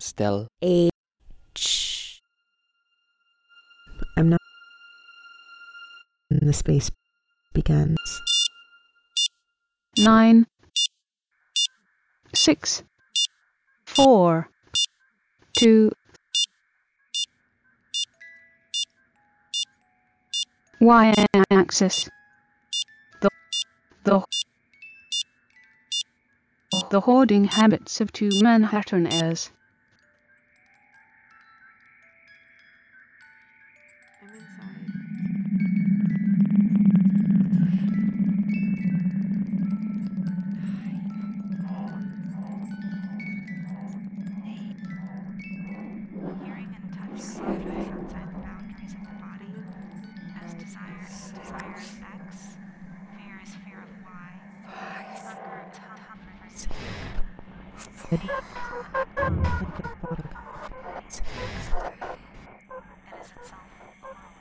Still. H. I'm not. And the space begins. nine, six, four, two, y axis. The the the hoarding habits of two Manhattaners. Boundaries of the body. As desire is desire of X, fear is fear of Y. Hunger is hunger is It is itself alone.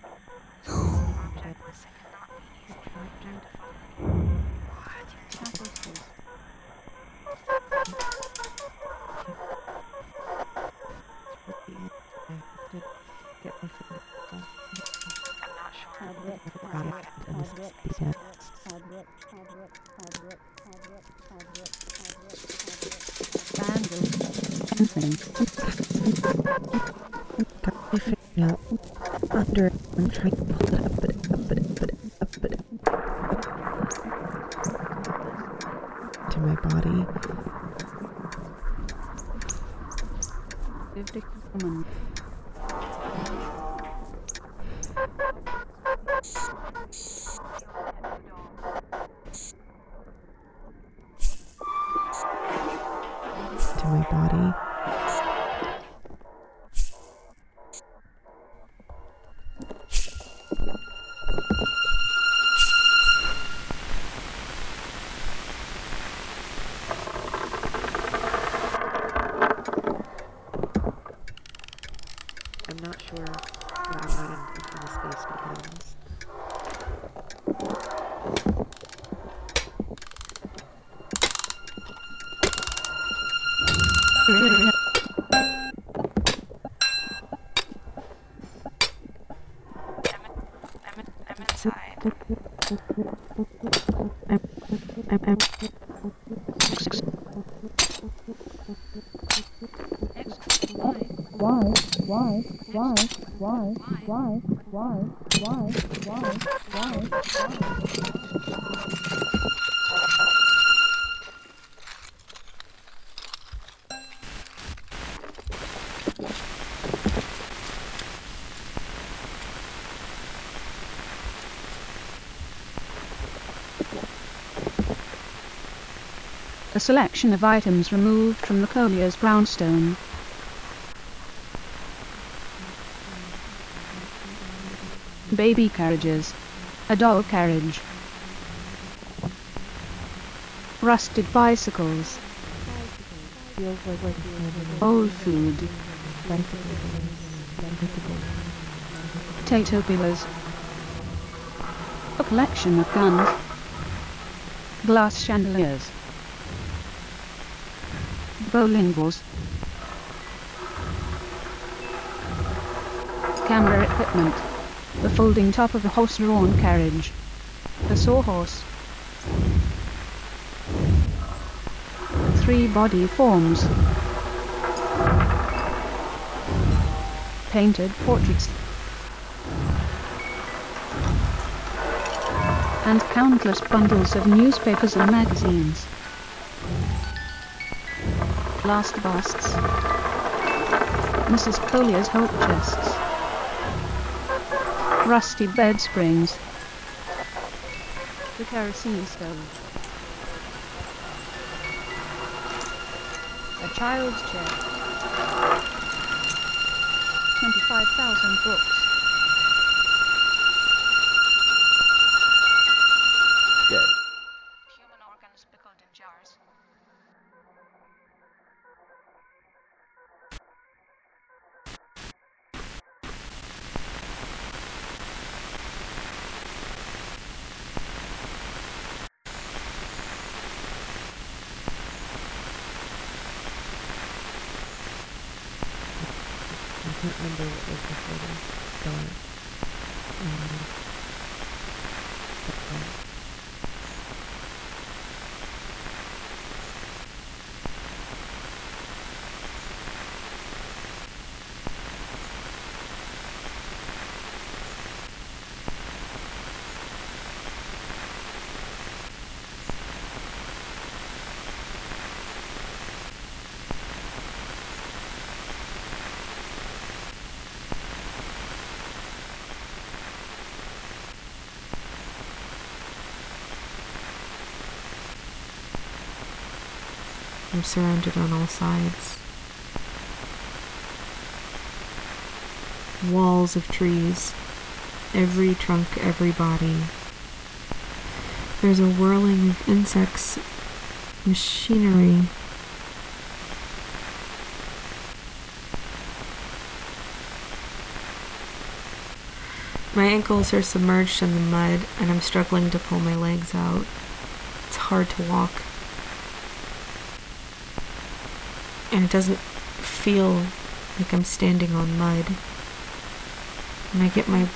Objectless, it cannot be easily objectified. I'm not sure why I And the space begins. Got my finger under it. I'm trying to pull it up, but up, but but up, but to my body. Woman. To I'm not sure what I'm writing until the space begins. I'm, I'm inside. I'm, I'm, A selection of items removed from the Collyer's brownstone. Baby carriages. A doll carriage. Rusted bicycles. Old food. Potato peelers. A collection of guns. Glass chandeliers. Bowling balls. Camera equipment. The folding top of a horse-drawn carriage. A sawhorse. Three body forms. Painted portraits. And countless bundles of newspapers and magazines. Last busts. Mrs. Collyer's hope chests. Rusty bed springs. The kerosene stove. A child's chair. 25,000 books. Can't remember what was before this. Dark. And. Dark. I'm surrounded on all sides. Walls of trees, every trunk, every body. There's a whirling of insects, machinery. My ankles are submerged in the mud, and I'm struggling to pull my legs out. It's hard to walk. And it doesn't feel like I'm standing on mud. When I get my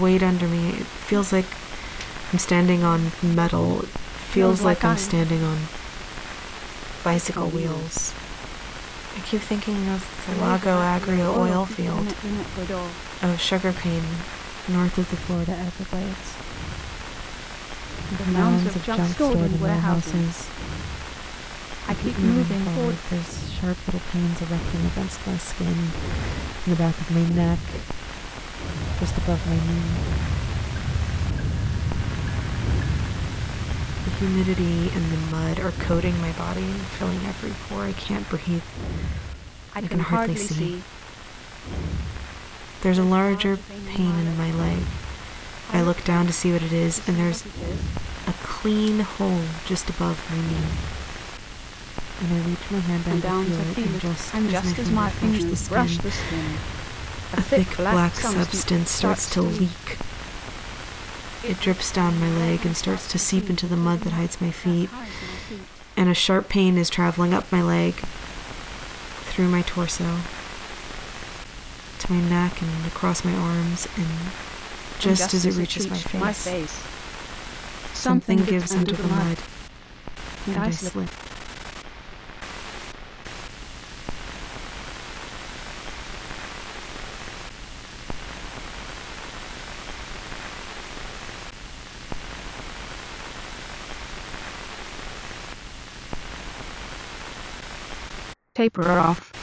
weight under me, it feels like I'm standing on metal. It feels like I'm standing on bicycle wheels. I keep thinking of the Lago Agrio oil field of oh, sugarcane north of the Florida Everglades. The mounds of junk stored in warehouses. I keep moving forward. There's sharp little pains erupting against my skin, in the back of my neck, just above my knee. The humidity and the mud are coating my body and filling every pore. I can't breathe. I, can can hardly hardly see. see. There's a larger pain in my leg. I look down to see what it is, and there's a clean hole just above my knee. And I reach my hand down, to feel it, and just, and just as my fingers brush the skin, a thick black substance starts to leak. It drips down my leg and starts to seep into the mud that hides my feet, and a sharp pain is traveling up my leg, through my torso, to my neck and across my arms, and just, as it reaches my face, face, something gives under the mud, and I slip. Taper off.